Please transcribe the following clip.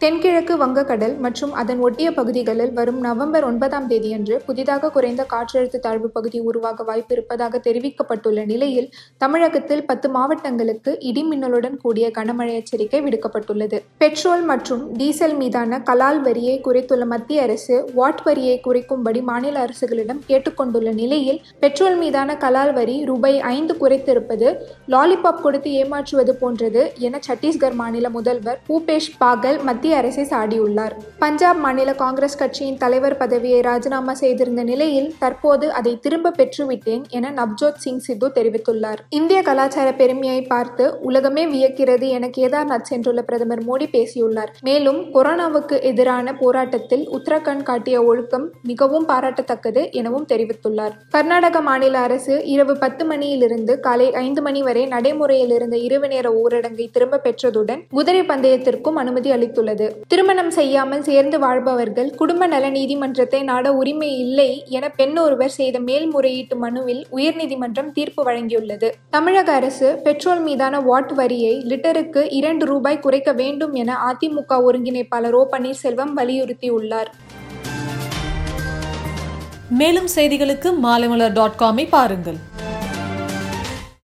தென்கிழக்கு வங்கக்கடல் மற்றும் அதன் ஒட்டிய பகுதிகளில் வரும் நவம்பர் ஒன்பதாம் தேதியன்று புதிதாக குறைந்த காற்றழுத்த தாழ்வு பகுதி உருவாக வாய்ப்பு இருப்பதாக தெரிவிக்கப்பட்டுள்ள நிலையில் தமிழகத்தில் பத்து மாவட்டங்களுக்கு இடி மின்னலுடன் கூடிய கனமழை எச்சரிக்கை விடுக்கப்பட்டுள்ளது. பெட்ரோல் மற்றும் டீசல் மீதான கலால் வரியை குறைத்துள்ள மத்திய அரசு வாட் வரியை குறைக்கும்படி மாநில அரசுகளிடம் கேட்டுக்கொண்டுள்ள நிலையில் பெட்ரோல் மீதான கலால் வரி ரூபாய் ஐந்து குறைத்திருப்பது லாலிபாப் கொடுத்து ஏமாற்றுவது போன்றது என சத்தீஸ்கர் மாநில முதல்வர் பூபேஷ் பாகல் மத்திய அரசை சாடியுள்ளார். பஞ்சாப் மாநில காங்கிரஸ் கட்சியின் தலைவர் பதவியை ராஜினாமா செய்திருந்த நிலையில் தற்போது அதை திரும்ப பெற்றுவிட்டேன் என நவ்ஜோத் சிங் சித்து தெரிவித்துள்ளார். இந்திய கலாச்சார பெருமையை பார்த்து உலகமே வியக்கிறது என கேதார்நாத் சென்றுள்ள பிரதமர் மோடி பேசியுள்ளார். மேலும் கொரோனாவுக்கு எதிரான போராட்டத்தில் உத்தரகாண்ட் காட்டிய ஒழுக்கம் மிகவும் பாராட்டத்தக்கது எனவும் தெரிவித்துள்ளார். கர்நாடக மாநில அரசு இரவு பத்து மணியிலிருந்து காலை ஐந்து மணி வரை நடைமுறையில் இருந்த இரவு நேர ஊரடங்கை திரும்ப பெற்றதுடன் குதிரை பந்தயத்திற்கும் அனுமதி அளித்துள்ளது. திருமணம் செய்யாமல் சேர்ந்து வாழ்பவர்கள் குடும்ப நல நீதிமன்றத்தை நாட உரிமை இல்லை என பெண் ஒருவர் செய்த மேல்முறையீட்டு மனுவில் உயர்நீதிமன்றம் தீர்ப்பு வழங்கியுள்ளது. தமிழக அரசு பெட்ரோல் மீதான வாட் வரியை லிட்டருக்கு இரண்டு ரூபாய் குறைக்க வேண்டும் என அதிமுக ஒருங்கிணைப்பாளர் ஓ பன்னீர்செல்வம் வலியுறுத்தியுள்ளார். மேலும் செய்திகளுக்கு மாலைமலர் டாட் காமை பாருங்கள்.